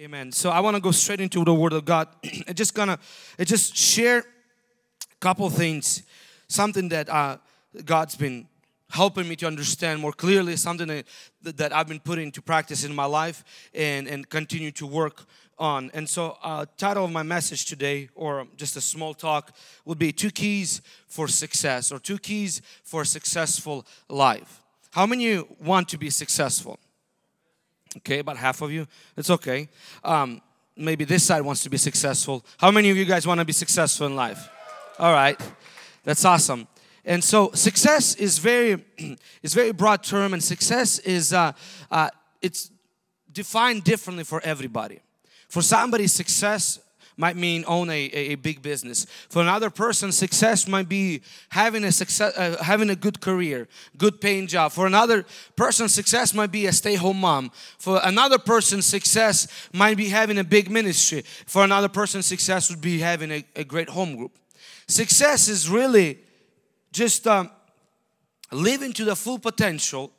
Amen. So I want to go straight into the Word of God. I just gonna, I just share a couple things, something that uh, God's been helping me to understand more clearly, something that, that I've been putting into practice in my life and and continue to work on. And so, uh, title of my message today, or just a small talk, would be two keys for success, or two keys for a successful life. How many want to be successful? Okay, about half of you. It's okay. Um, maybe this side wants to be successful. How many of you guys want to be successful in life? All right, that's awesome. And so, success is very, is very broad term, and success is uh, uh, it's defined differently for everybody. For somebody, success might mean own a, a, big business. For another person, success might be having a success, uh, having a good career, good paying job. For another person, success might be a stay-home mom. For another person, success might be having a big ministry. For another person, success would be having a, a great home group. Success is really just um, living to the full potential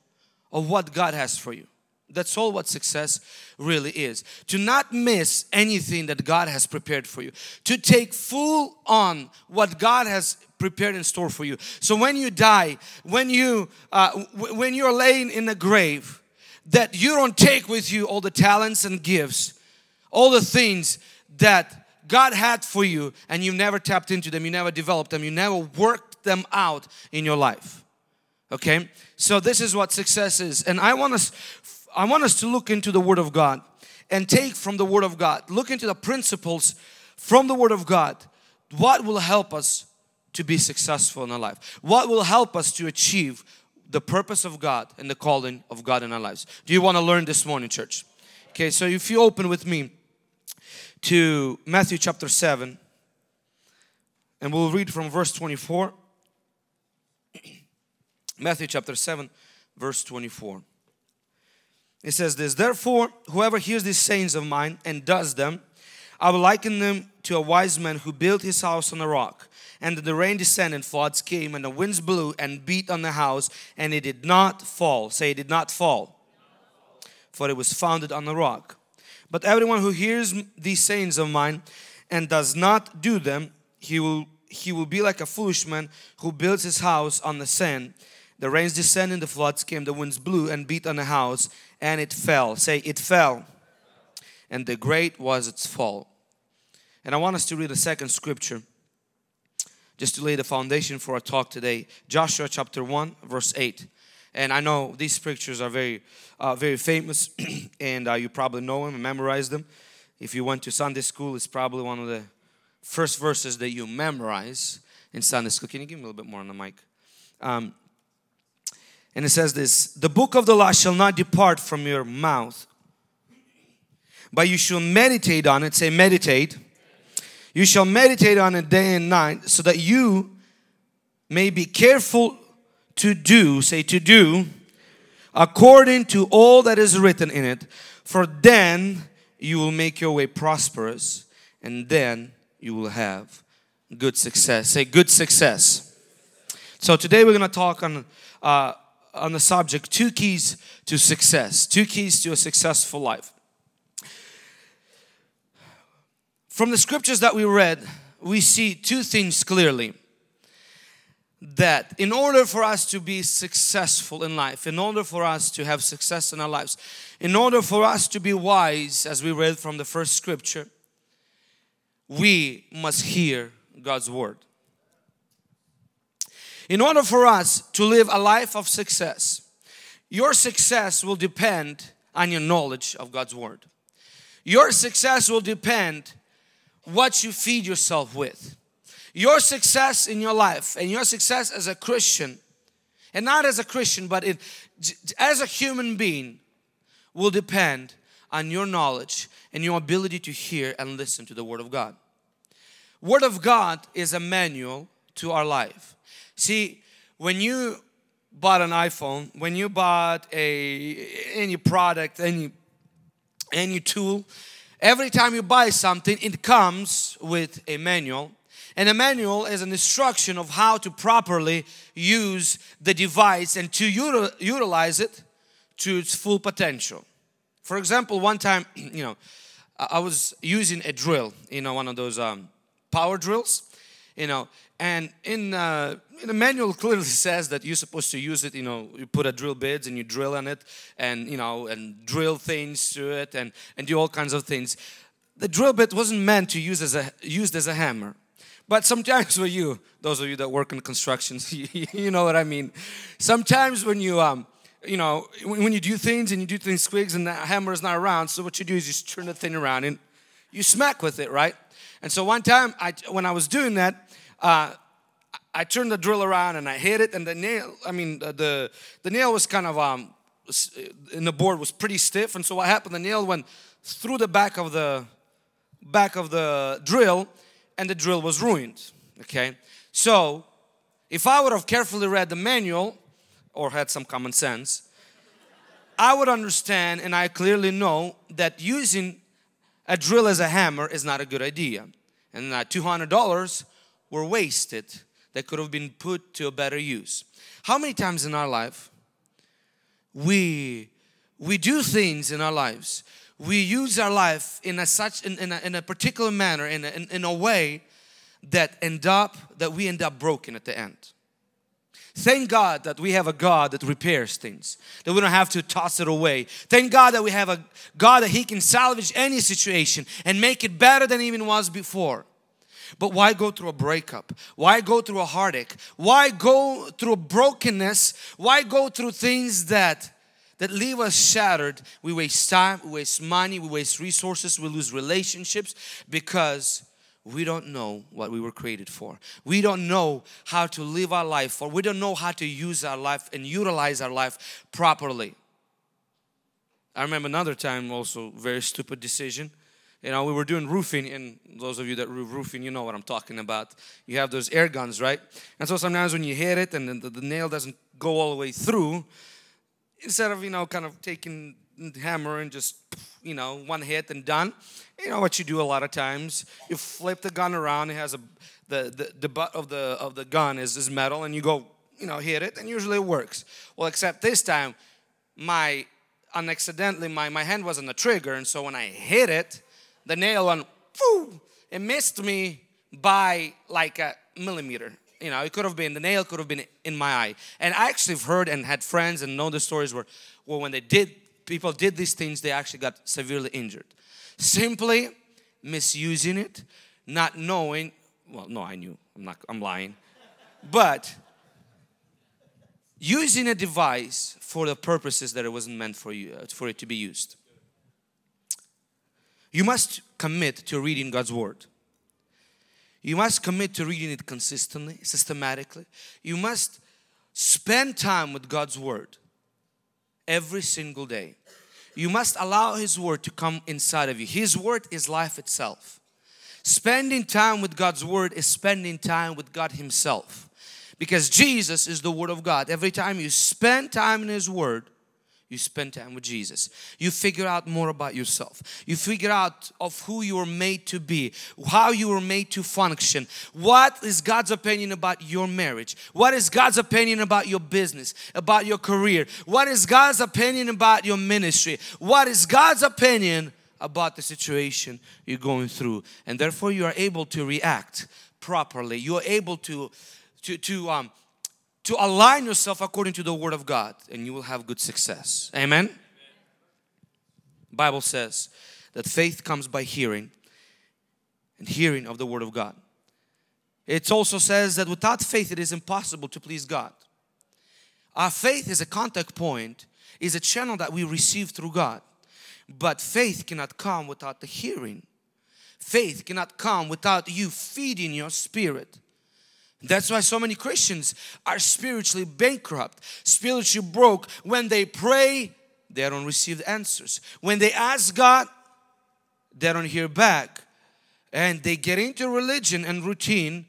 of what God has for you. That's all what success really is. To not miss anything that God has prepared for you. To take full on what God has prepared in store for you. So when you die, when you uh, when you're laying in the grave, that you don't take with you all the talents and gifts, all the things that God had for you, and you never tapped into them, you never developed them, you never worked them out in your life. Okay, so this is what success is, and I want us I want us to look into the Word of God and take from the Word of God, look into the principles from the Word of God. What will help us to be successful in our life? What will help us to achieve the purpose of God and the calling of God in our lives? Do you want to learn this morning, church? Okay, so if you open with me to Matthew chapter 7, and we'll read from verse 24. Matthew chapter 7, verse 24. It says this, therefore, whoever hears these sayings of mine and does them, I will liken them to a wise man who built his house on a rock. And the rain descended, and floods came, and the winds blew and beat on the house, and it did not fall. Say, it did not fall, for it was founded on the rock. But everyone who hears these sayings of mine and does not do them, he will he will be like a foolish man who builds his house on the sand. The rains descended, the floods came, the winds blew and beat on the house, and it fell. Say, it fell. And the great was its fall. And I want us to read a second scripture just to lay the foundation for our talk today. Joshua chapter 1, verse 8. And I know these scriptures are very, uh, very famous, and uh, you probably know them and memorize them. If you went to Sunday school, it's probably one of the first verses that you memorize in Sunday school. Can you give me a little bit more on the mic? Um, and it says this The book of the law shall not depart from your mouth, but you shall meditate on it. Say, meditate. You shall meditate on it day and night, so that you may be careful to do, say, to do, according to all that is written in it. For then you will make your way prosperous, and then you will have good success. Say, good success. So today we're going to talk on uh, on the subject two keys to success, two keys to a successful life. From the scriptures that we read, we see two things clearly that in order for us to be successful in life, in order for us to have success in our lives, in order for us to be wise, as we read from the first scripture, we must hear God's word. In order for us to live a life of success, your success will depend on your knowledge of God's Word. Your success will depend what you feed yourself with. Your success in your life and your success as a Christian, and not as a Christian, but it, as a human being, will depend on your knowledge and your ability to hear and listen to the Word of God. Word of God is a manual to our life. See, when you bought an iPhone, when you bought a any product, any any tool, every time you buy something, it comes with a manual. And a manual is an instruction of how to properly use the device and to util utilize it to its full potential. For example, one time, you know, I was using a drill, you know, one of those um, power drills, you know, and in, uh, the manual clearly says that you're supposed to use it, you know, you put a drill bits and you drill on it and, you know, and drill things to it and, and do all kinds of things. The drill bit wasn't meant to use as a, used as a hammer. But sometimes for you, those of you that work in construction, you know what I mean. Sometimes when you, um, you know, when you do things and you do things quick and the hammer is not around, so what you do is you turn the thing around and you smack with it, right? And so one time, I, when I was doing that, uh, I turned the drill around and I hit it, and the nail, I mean, the, the, nail was kind of, um, in the board was pretty stiff, and so what happened, the nail went through the back of the, back of the drill, and the drill was ruined, okay? So, if I would have carefully read the manual, or had some common sense, I would understand and I clearly know that using a drill as a hammer is not a good idea. And that $200 were wasted that could have been put to a better use. How many times in our life we we do things in our lives we use our life in a such in, in, a, in a particular manner in a, in, in a way that end up that we end up broken at the end Thank God that we have a God that repairs things, that we don't have to toss it away. Thank God that we have a God that He can salvage any situation and make it better than even was before. But why go through a breakup? Why go through a heartache? Why go through brokenness? Why go through things that that leave us shattered? We waste time, we waste money, we waste resources, we lose relationships because we don't know what we were created for. We don't know how to live our life or we don't know how to use our life and utilize our life properly. I remember another time also very stupid decision. You know, we were doing roofing and those of you that roof roofing, you know what I'm talking about. You have those air guns, right? And so sometimes when you hit it and the, the nail doesn't go all the way through, instead of, you know, kind of taking hammer and just, you know, one hit and done, you know what you do a lot of times you flip the gun around it has a the the, the butt of the of the gun is, is metal and you go you know hit it and usually it works well except this time my unaccidentally my my hand was on the trigger and so when i hit it the nail on it missed me by like a millimeter you know it could have been the nail could have been in my eye and i actually have heard and had friends and know the stories where well when they did people did these things they actually got severely injured simply misusing it, not knowing. Well, no, I knew. I'm not. I'm lying. But using a device for the purposes that it wasn't meant for you uh, for it to be used. You must commit to reading God's word. You must commit to reading it consistently, systematically. You must spend time with God's word every single day you must allow His Word to come inside of you. His Word is life itself. Spending time with God's Word is spending time with God Himself. Because Jesus is the Word of God. Every time you spend time in His Word, you spend time with Jesus. You figure out more about yourself. You figure out of who you were made to be, how you were made to function. What is God's opinion about your marriage? What is God's opinion about your business, about your career? What is God's opinion about your ministry? What is God's opinion about the situation you're going through? And therefore you are able to react properly. You are able to to to um to align yourself according to the word of God and you will have good success. Amen. Amen. Bible says that faith comes by hearing and hearing of the word of God. It also says that without faith it is impossible to please God. Our faith is a contact point, is a channel that we receive through God. But faith cannot come without the hearing. Faith cannot come without you feeding your spirit. That's why so many Christians are spiritually bankrupt, spiritually broke. When they pray, they don't receive answers. When they ask God, they don't hear back. And they get into religion and routine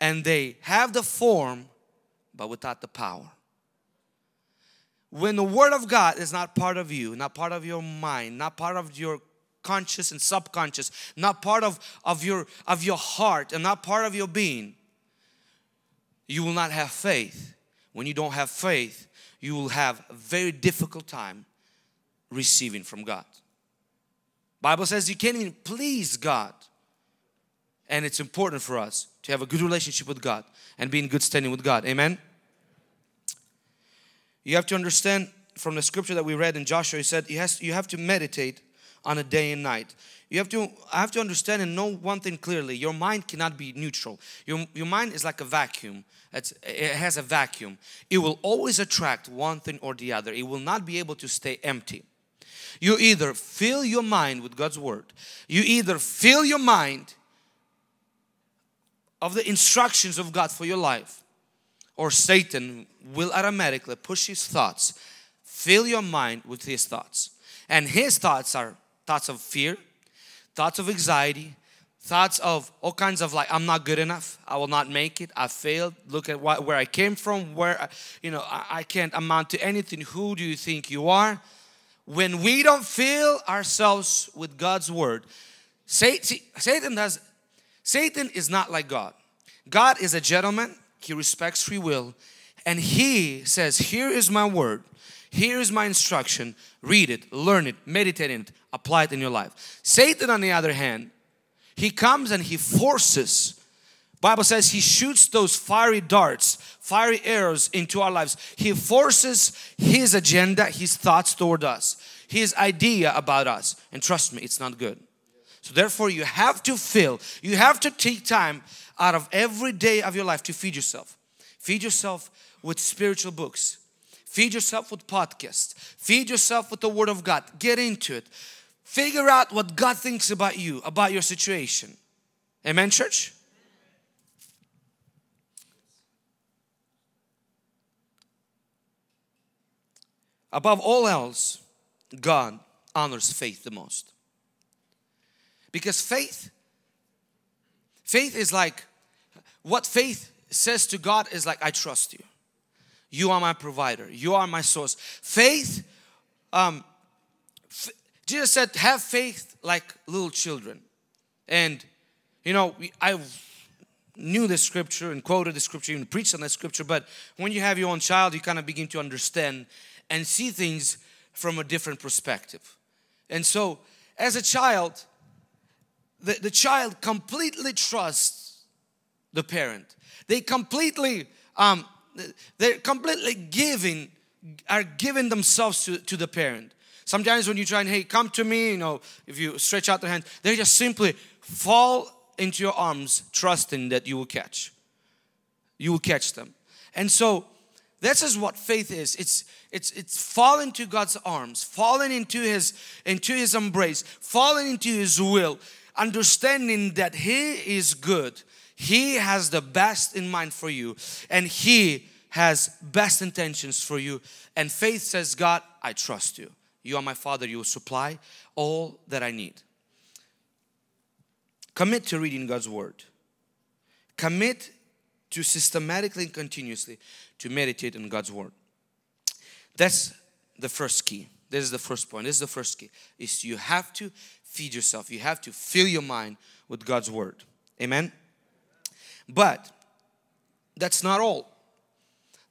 and they have the form but without the power. When the Word of God is not part of you, not part of your mind, not part of your conscious and subconscious, not part of, of, your, of your heart, and not part of your being, you will not have faith. When you don't have faith, you will have a very difficult time receiving from God. Bible says you can't even please God. And it's important for us to have a good relationship with God and be in good standing with God. Amen. You have to understand from the scripture that we read in Joshua, he said you, you have to meditate on a day and night. You have to I have to understand and know one thing clearly. Your mind cannot be neutral. Your, your mind is like a vacuum. It's, it has a vacuum. It will always attract one thing or the other. It will not be able to stay empty. You either fill your mind with God's word. You either fill your mind of the instructions of God for your life or Satan will automatically push his thoughts fill your mind with his thoughts and his thoughts are thoughts of fear thoughts of anxiety thoughts of all kinds of like i'm not good enough. I will not make it. I failed. Look at what, where i came from. Where you know I, I can't amount to anything. Who do you think you are? When we don't fill ourselves with god's word satan does satan is not like god. God is a gentleman. He respects free will. And he says here is my word here is my instruction. Read it learn it meditate in it apply it in your life. Satan on the other hand he comes and he forces bible says he shoots those fiery darts fiery arrows into our lives. He forces his agenda his thoughts toward us his idea about us. And trust me it's not good. So therefore you have to fill you have to take time out of every day of your life to feed yourself. Feed yourself with spiritual books feed yourself with podcasts. Feed yourself with the word of god. Get into it. Figure out what god thinks about you about your situation. Amen church? Above all else god honors faith the most. Because faith faith is like what faith says to God is like I trust you you are my provider. You are my source. Faith um, Jesus said have faith like little children. And you know I knew the scripture and quoted the scripture even preached on the scripture but when you have your own child you kind of begin to understand and see things from a different perspective. And so as a child the, the child completely trusts the parent. They completely, um, they're completely giving, are giving themselves to, to the parent. Sometimes when you try and, hey, come to me, you know, if you stretch out their hand, they just simply fall into your arms, trusting that you will catch. You will catch them. And so this is what faith is. It's it's it's falling to God's arms, falling into his into his embrace, falling into his will understanding that He is good. He has the best in mind for you and He has best intentions for you. And faith says, God, I trust you. You are my Father, you will supply all that I need. Commit to reading God's Word. Commit to systematically and continuously to meditate on God's Word. That's the first key. This is the first point. This is the first key. Is you have to feed yourself. You have to fill your mind with God's word. Amen. But that's not all.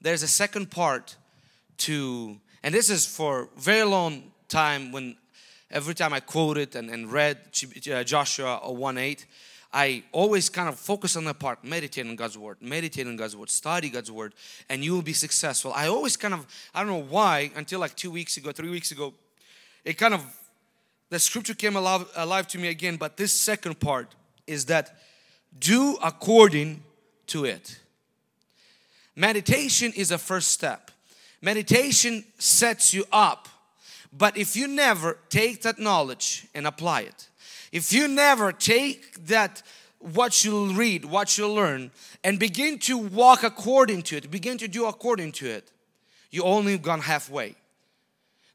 There's a second part to, and this is for very long time when every time I quoted and, and read uh, Joshua 1 8, I always kind of focus on the part, meditate on God's word, meditate on God's word, study God's word, and you will be successful. I always kind of, I don't know why, until like two weeks ago, three weeks ago, it kind of the scripture came alive, alive to me again, but this second part is that do according to it. Meditation is a first step. Meditation sets you up. But if you never take that knowledge and apply it, if you never take that what you'll read, what you'll learn, and begin to walk according to it, begin to do according to it, you only gone halfway.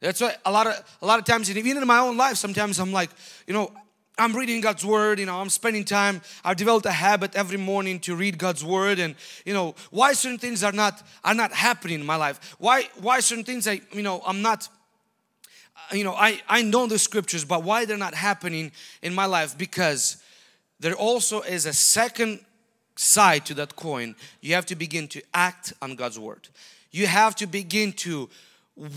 That's why a lot of a lot of times, even in my own life, sometimes I'm like, you know, I'm reading God's word, you know, I'm spending time. I've developed a habit every morning to read God's word and you know, why certain things are not are not happening in my life. Why why certain things I, you know, I'm not you know, I I know the scriptures, but why they're not happening in my life because there also is a second side to that coin. You have to begin to act on God's word. You have to begin to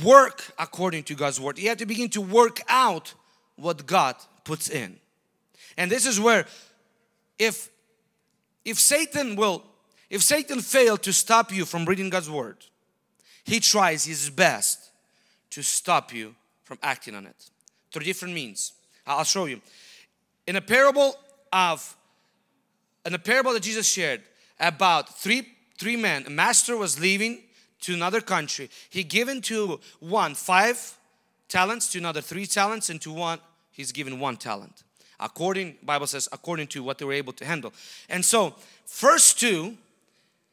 work according to God's word. You have to begin to work out what God puts in. And this is where if if Satan will if Satan failed to stop you from reading God's word, he tries his best to stop you from acting on it through different means. I'll show you. In a parable of in a parable that Jesus shared about three three men, a master was leaving to another country. He given to one five talents, to another three talents, and to one he's given one talent. According, Bible says, according to what they were able to handle. And so, first two,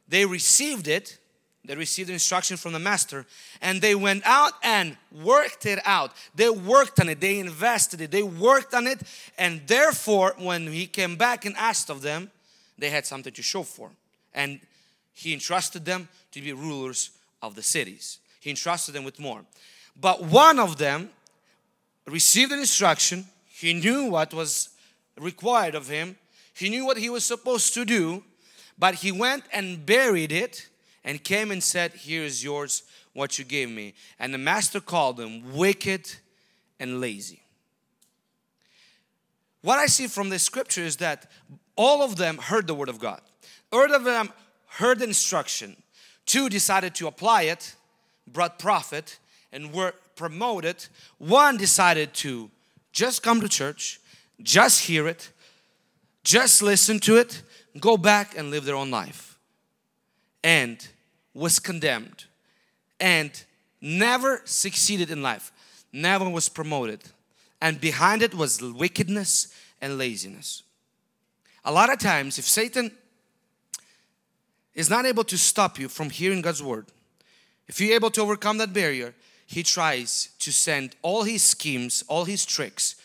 they received it, they received the instruction from the master, and they went out and worked it out. They worked on it, they invested it, they worked on it, and therefore, when he came back and asked of them, they had something to show for. And he entrusted them to be rulers of the cities. He entrusted them with more. But one of them received an instruction. He knew what was required of him. He knew what he was supposed to do. But he went and buried it and came and said, Here is yours, what you gave me. And the master called him wicked and lazy. What I see from this scripture is that all of them heard the word of God. All of them heard instruction. Two decided to apply it, brought profit, and were promoted. One decided to just come to church, just hear it, just listen to it, go back and live their own life. And was condemned and never succeeded in life, never was promoted. And behind it was wickedness and laziness. A lot of times, if Satan is not able to stop you from hearing God's word, if you're able to overcome that barrier, he tries to send all his schemes, all his tricks,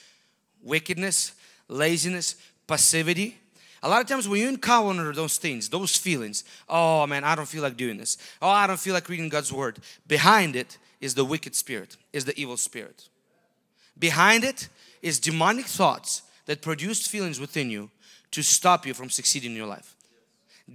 wickedness, laziness, passivity. A lot of times when you encounter those things, those feelings, oh man, I don't feel like doing this. Oh, I don't feel like reading God's word. Behind it is the wicked spirit, is the evil spirit. Behind it is demonic thoughts that produced feelings within you to stop you from succeeding in your life.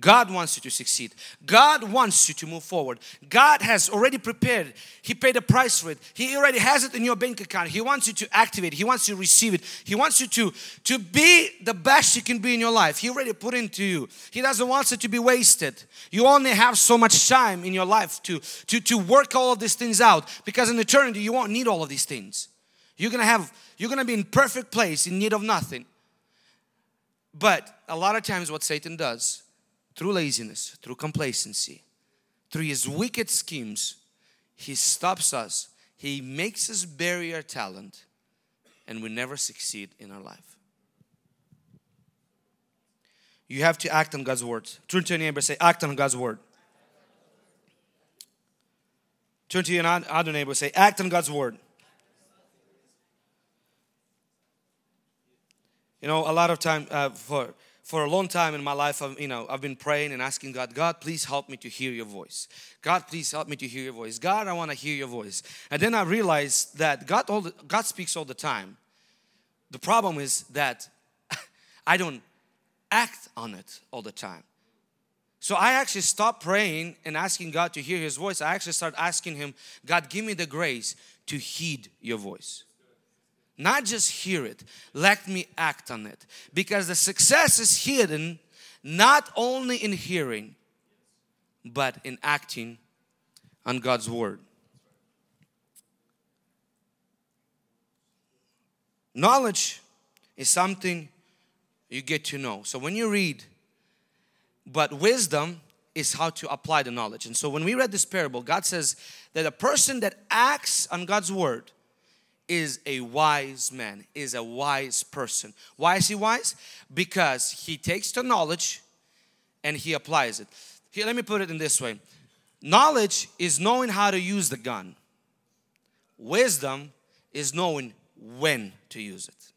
God wants you to succeed. God wants you to move forward. God has already prepared. He paid a price for it. He already has it in your bank account. He wants you to activate. He wants you to receive it. He wants you to, to be the best you can be in your life. He already put into you. He doesn't want it to be wasted. You only have so much time in your life to, to, to work all of these things out because in eternity you won't need all of these things. You're gonna have, you're gonna be in perfect place in need of nothing. But a lot of times what Satan does through laziness, through complacency, through his wicked schemes, he stops us. He makes us bury our talent and we never succeed in our life. You have to act on God's word. Turn to your neighbor say, act on God's word. Turn to your other neighbor say, act on God's word. You know, a lot of time uh, for for a long time in my life, I've, you know, I've been praying and asking God, God, please help me to hear your voice. God, please help me to hear your voice. God, I want to hear your voice. And then I realized that God, all the, God speaks all the time. The problem is that I don't act on it all the time. So I actually stopped praying and asking God to hear His voice. I actually started asking Him, God, give me the grace to heed your voice. Not just hear it, let me act on it. Because the success is hidden not only in hearing, but in acting on God's word. Knowledge is something you get to know. So when you read, but wisdom is how to apply the knowledge. And so when we read this parable, God says that a person that acts on God's word is a wise man, is a wise person. Why is he wise? Because he takes the knowledge and he applies it. Here, let me put it in this way knowledge is knowing how to use the gun, wisdom is knowing when to use it.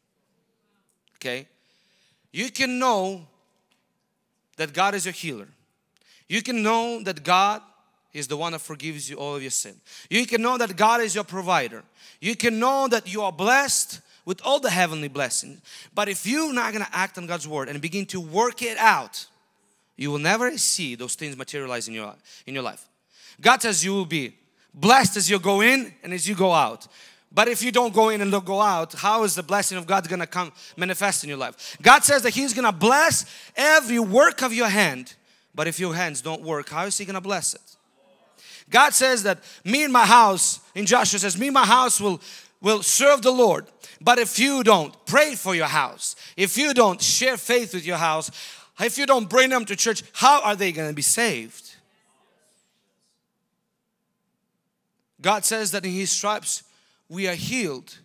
Okay? You can know that God is your healer, you can know that God is the one that forgives you all of your sin. You can know that God is your provider. You can know that you are blessed with all the heavenly blessings. But if you're not going to act on God's word and begin to work it out, you will never see those things materialize in your, in your life. God says you will be blessed as you go in and as you go out. But if you don't go in and don't go out, how is the blessing of God gonna come manifest in your life? God says that He's gonna bless every work of your hand. But if your hands don't work, how is He gonna bless it? God says that me and my house, in Joshua says, me and my house will, will serve the Lord. But if you don't pray for your house, if you don't share faith with your house, if you don't bring them to church, how are they gonna be saved? God says that in His stripes we are healed,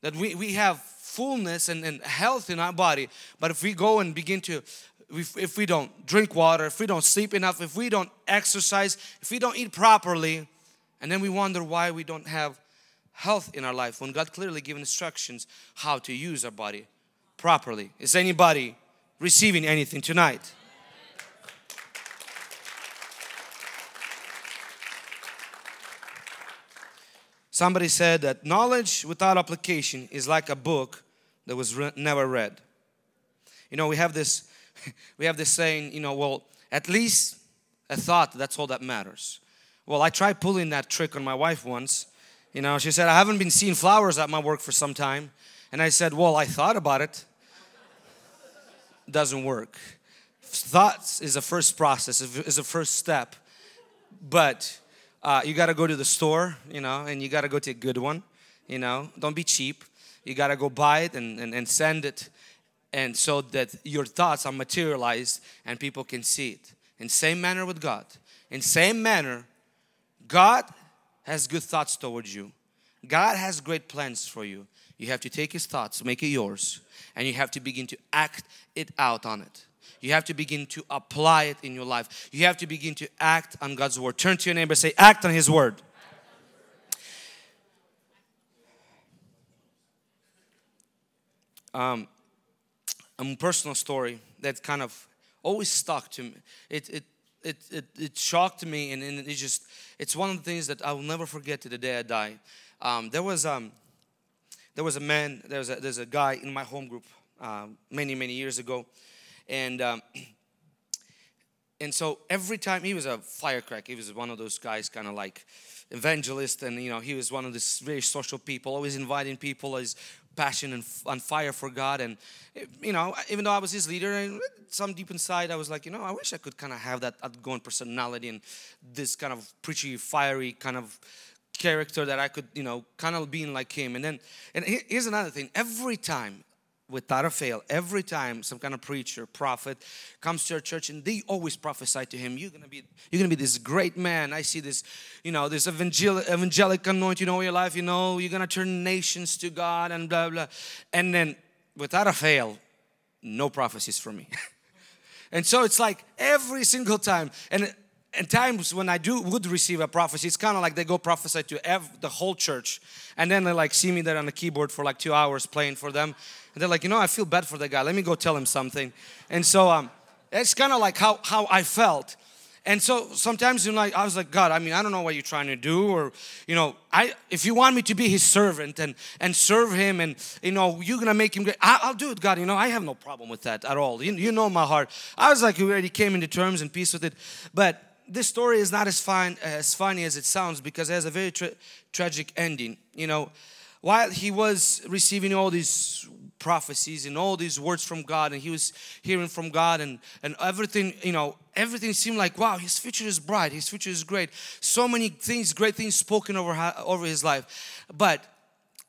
that we, we have fullness and, and health in our body. But if we go and begin to, if, if we don't drink water, if we don't sleep enough, if we don't exercise, if we don't eat properly, and then we wonder why we don't have health in our life when God clearly given instructions how to use our body properly. Is anybody receiving anything tonight? Somebody said that knowledge without application is like a book that was re- never read. You know, we have this we have this saying, you know, well, at least a thought, that's all that matters. Well, I tried pulling that trick on my wife once. You know, she said, I haven't been seeing flowers at my work for some time. And I said, Well, I thought about it. Doesn't work. Thoughts is a first process, is a first step. But uh, you got to go to the store, you know, and you got to go to a good one, you know. Don't be cheap. You got to go buy it and, and, and send it, and so that your thoughts are materialized and people can see it. In same manner with God. In same manner, God has good thoughts towards you. God has great plans for you. You have to take His thoughts, make it yours, and you have to begin to act it out on it. You have to begin to apply it in your life. You have to begin to act on God's word. Turn to your neighbor say, Act on His word. Um, a personal story that kind of always stuck to me. It, it, it, it, it shocked me and, and it just, it's one of the things that I will never forget to the day I die. Um, there was um, there was a man, there's a, there's a guy in my home group uh, many, many years ago and um, and so every time he was a firecracker, he was one of those guys, kind of like evangelist, and you know he was one of these very social people, always inviting people, his passion and on fire for God, and you know even though I was his leader, and some deep inside I was like, you know, I wish I could kind of have that outgoing personality and this kind of preachy, fiery kind of character that I could, you know, kind of being like him. And then, and here's another thing: every time without a fail every time some kind of preacher prophet comes to our church and they always prophesy to him you're gonna be you're gonna be this great man. I see this you know this evangelic, evangelic anointing over your life you know you're gonna turn nations to god and blah blah. And then without a fail no prophecies for me. And so it's like every single time and and times when I do would receive a prophecy, it's kind of like they go prophesy to ev- the whole church, and then they like see me there on the keyboard for like two hours playing for them, and they're like, you know, I feel bad for the guy. Let me go tell him something. And so um, it's kind of like how, how I felt. And so sometimes you know, like I was like, God, I mean, I don't know what you're trying to do, or you know, I if you want me to be His servant and and serve Him, and you know, you're gonna make Him great, I, will do it, God. You know, I have no problem with that at all. You, you know my heart. I was like, we already came into terms and peace with it, but this story is not as fine as funny as it sounds because it has a very tra tragic ending. You know, while he was receiving all these prophecies and all these words from God and he was hearing from God and, and everything, you know, everything seemed like, wow, his future is bright, his future is great. So many things, great things spoken over, over his life. But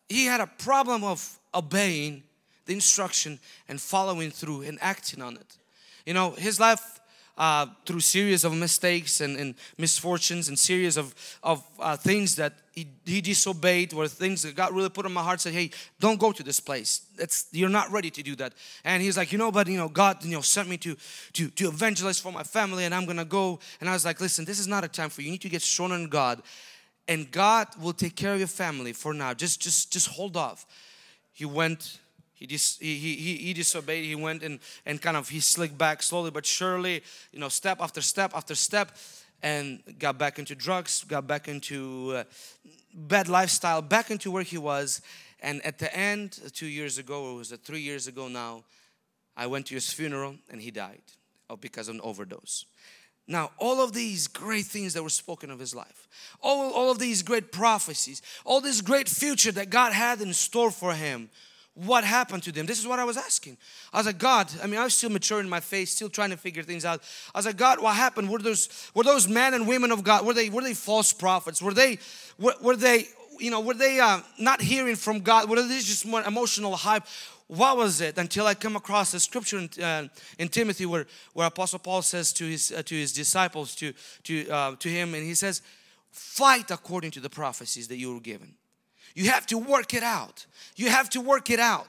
he had a problem of obeying the instruction and following through and acting on it. You know, his life uh, through series of mistakes and, and, misfortunes and series of, of uh, things that he, he disobeyed or things that God really put on my heart said hey don't go to this place. That's, you're not ready to do that. And he's like you know but you know God you know sent me to, to, to evangelize for my family and I'm gonna go. And I was like listen this is not a time for you. You need to get strong in God. And God will take care of your family for now. Just just just hold off. He went he, dis, he, he, he disobeyed. He went and, and kind of he slicked back slowly but surely, you know, step after step after step, and got back into drugs, got back into uh, bad lifestyle, back into where he was. And at the end, two years ago, or was it three years ago now, I went to his funeral and he died oh, because of an overdose. Now, all of these great things that were spoken of his life, all, all of these great prophecies, all this great future that God had in store for him, what happened to them? This is what I was asking. I was like, God, I mean, I was still mature in my faith, still trying to figure things out. I was like, God, what happened? Were those were those men and women of God? Were they were they false prophets? Were they were, were they you know were they uh, not hearing from God? Were they just more emotional hype? what was it until I come across a scripture in, uh, in Timothy where, where Apostle Paul says to his, uh, to his disciples, to, to, uh, to him, and he says, fight according to the prophecies that you were given. You have to work it out. You have to work it out.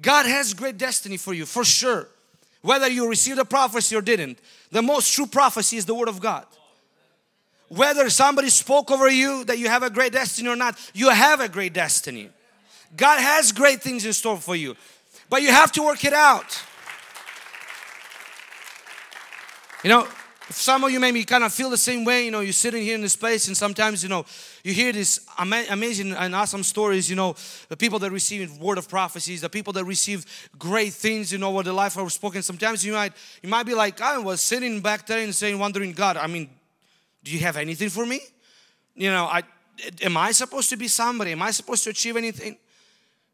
God has great destiny for you, for sure. Whether you received a prophecy or didn't, the most true prophecy is the Word of God. Whether somebody spoke over you that you have a great destiny or not, you have a great destiny. God has great things in store for you, but you have to work it out. You know, some of you maybe kind of feel the same way. You know, you're sitting here in this place, and sometimes you know you hear these ama amazing and awesome stories. You know, the people that receive word of prophecies, the people that receive great things. You know, what the life was spoken. Sometimes you might you might be like, I was sitting back there and saying, wondering, God, I mean, do you have anything for me? You know, I am I supposed to be somebody? Am I supposed to achieve anything?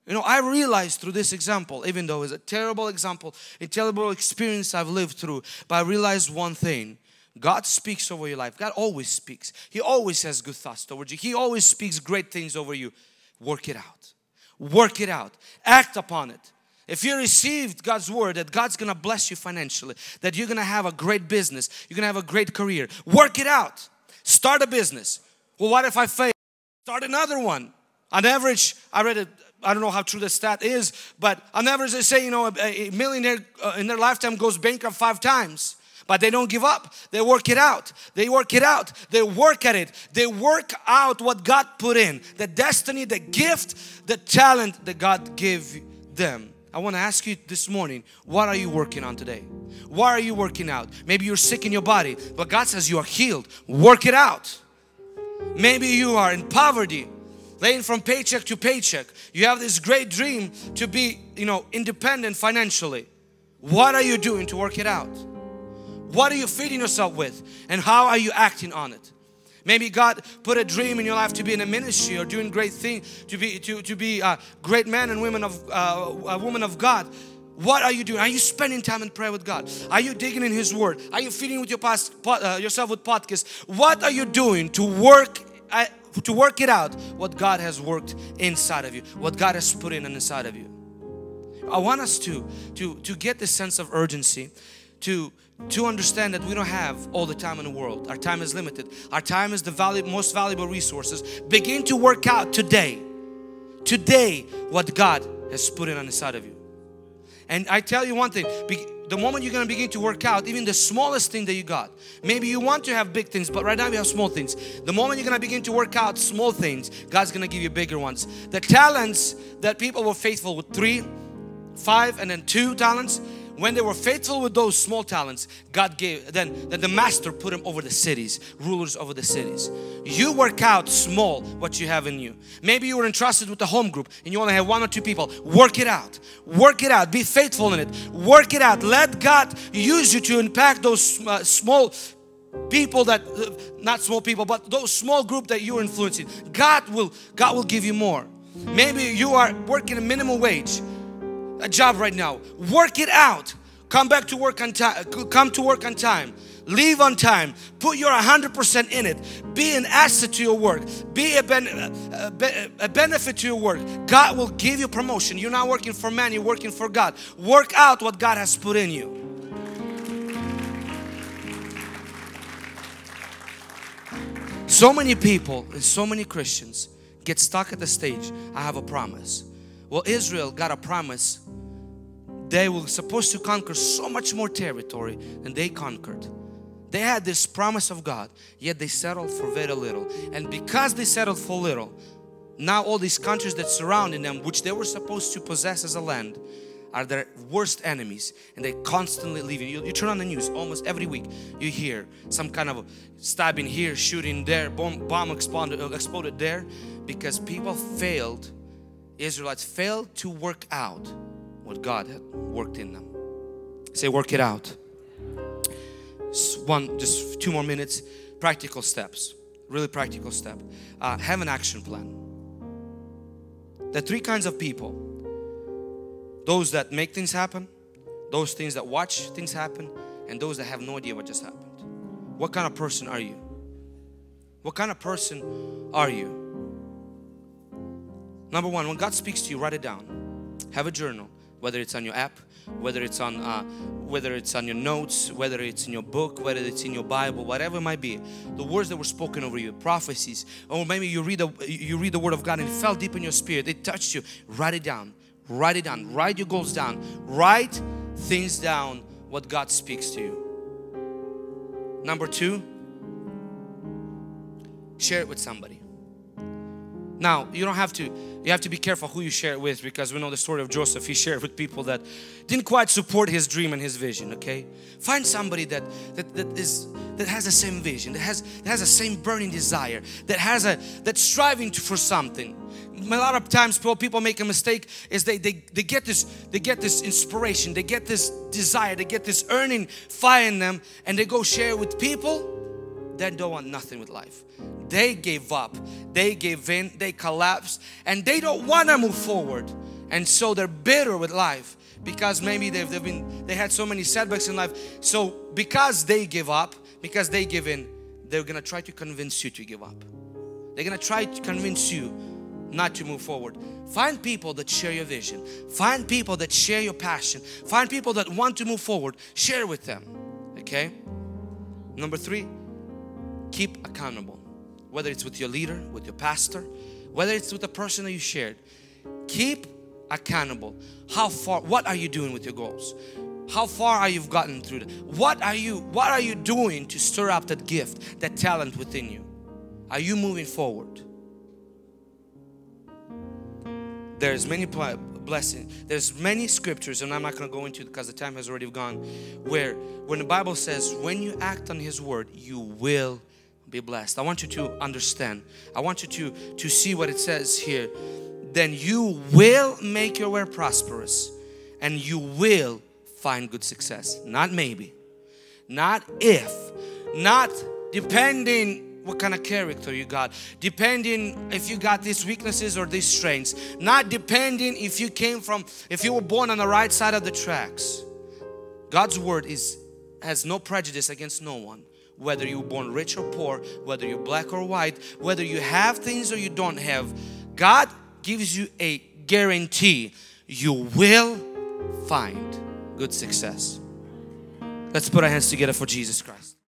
You know, I realized through this example, even though it's a terrible example, a terrible experience I've lived through, but I realized one thing. God speaks over your life. God always speaks. He always has good thoughts towards you. He always speaks great things over you. Work it out. Work it out. Act upon it. If you received God's word that God's gonna bless you financially, that you're gonna have a great business, you're gonna have a great career, work it out. Start a business. Well, what if I fail? Start another one. On average, I read it, I don't know how true the stat is, but on average they say, you know, a, millionaire uh, in their lifetime goes bankrupt five times. But they don't give up. They work it out. They work it out. They work at it. They work out what God put in. The destiny, the gift, the talent that God gave them. I want to ask you this morning, what are you working on today? Why are you working out? Maybe you're sick in your body, but God says you are healed. Work it out. Maybe you are in poverty laying from paycheck to paycheck. You have this great dream to be, you know, independent financially. What are you doing to work it out? What are you feeding yourself with? And how are you acting on it? Maybe God put a dream in your life to be in a ministry or doing great things, to be to, to be a great man and women of uh, a woman of God. What are you doing? Are you spending time in prayer with God? Are you digging in His Word? Are you feeding with your past, uh, yourself with podcasts? What are you doing to work at, to work it out what God has worked inside of you, what God has put in inside of you. I want us to to to get this sense of urgency, to to understand that we don't have all the time in the world. Our time is limited. Our time is the most valuable resources. Begin to work out today, today what God has put in on the side of you. And I tell you one thing, the moment you're going to begin to work out, even the smallest thing that you got, maybe you want to have big things, but right now you have small things. The moment you're going to begin to work out small things, God's going to give you bigger ones. The talents that people were faithful with three, five, and then two talents, when they were faithful with those small talents, God gave, then, then the master put him over the cities, rulers over the cities. You work out small what you have in you. Maybe you were entrusted with a home group and you only have one or two people. Work it out. Work it out. Be faithful in it. Work it out. Let God use you to impact those uh, small people that uh, not small people but those small group that you're influencing god will god will give you more maybe you are working a minimum wage a job right now. Work it out. Come back to work on time. Come to work on time. Leave on time. Put your 100% in it. Be an asset to your work. Be a, ben, a, a benefit to your work. God will give you promotion. You're not working for man, you're working for God. Work out what God has put in you. So many people and so many Christians get stuck at the stage I have a promise. Well, Israel got a promise. They were supposed to conquer so much more territory than they conquered. They had this promise of God, yet they settled for very little. And because they settled for little, now all these countries that surrounding them, which they were supposed to possess as a land, are their worst enemies and they constantly leaving. You, you turn on the news almost every week, you hear some kind of stabbing here, shooting there, bomb, bomb exploded, exploded there because people failed Israelites failed to work out what God had worked in them. Say, work it out. one, just two more minutes. Practical steps, really practical step. Uh, have an action plan. The three kinds of people those that make things happen, those things that watch things happen, and those that have no idea what just happened. What kind of person are you? What kind of person are you? Number one, when God speaks to you, write it down. Have a journal, whether it's on your app, whether it's on uh, whether it's on your notes, whether it's in your book, whether it's in your Bible, whatever it might be. The words that were spoken over you, prophecies, or maybe you read the you read the Word of God and it fell deep in your spirit. It touched you. Write it down. Write it down. Write your goals down. Write things down. What God speaks to you. Number two, share it with somebody. Now, you don't have to, you have to be careful who you share it with because we know the story of Joseph. He shared with people that didn't quite support his dream and his vision, okay? Find somebody that that, that is that has the same vision, that has that has the same burning desire, that has a that's striving to, for something. A lot of times people make a mistake is they, they they get this they get this inspiration, they get this desire, they get this earning fire in them and they go share with people that don't want nothing with life. They gave up, they gave in, they collapsed, and they don't want to move forward. And so they're bitter with life because maybe they've, they've been they had so many setbacks in life. So because they give up, because they give in, they're gonna try to convince you to give up. They're gonna try to convince you not to move forward. Find people that share your vision. Find people that share your passion. Find people that want to move forward. Share with them. Okay? Number three, keep accountable. Whether it's with your leader, with your pastor, whether it's with the person that you shared, keep accountable. How far, what are you doing with your goals? How far are you gotten through that? What are you, what are you doing to stir up that gift, that talent within you? Are you moving forward? There's many blessings. There's many scriptures, and I'm not going to go into it because the time has already gone. Where when the Bible says, when you act on His word, you will be blessed. I want you to understand. I want you to, to see what it says here. Then you will make your way prosperous and you will find good success. Not maybe, not if, not depending what kind of character you got, depending if you got these weaknesses or these strengths, not depending if you came from, if you were born on the right side of the tracks. God's word is has no prejudice against no one whether you're born rich or poor, whether you're black or white, whether you have things or you don't have, God gives you a guarantee you will find good success. Let's put our hands together for Jesus Christ.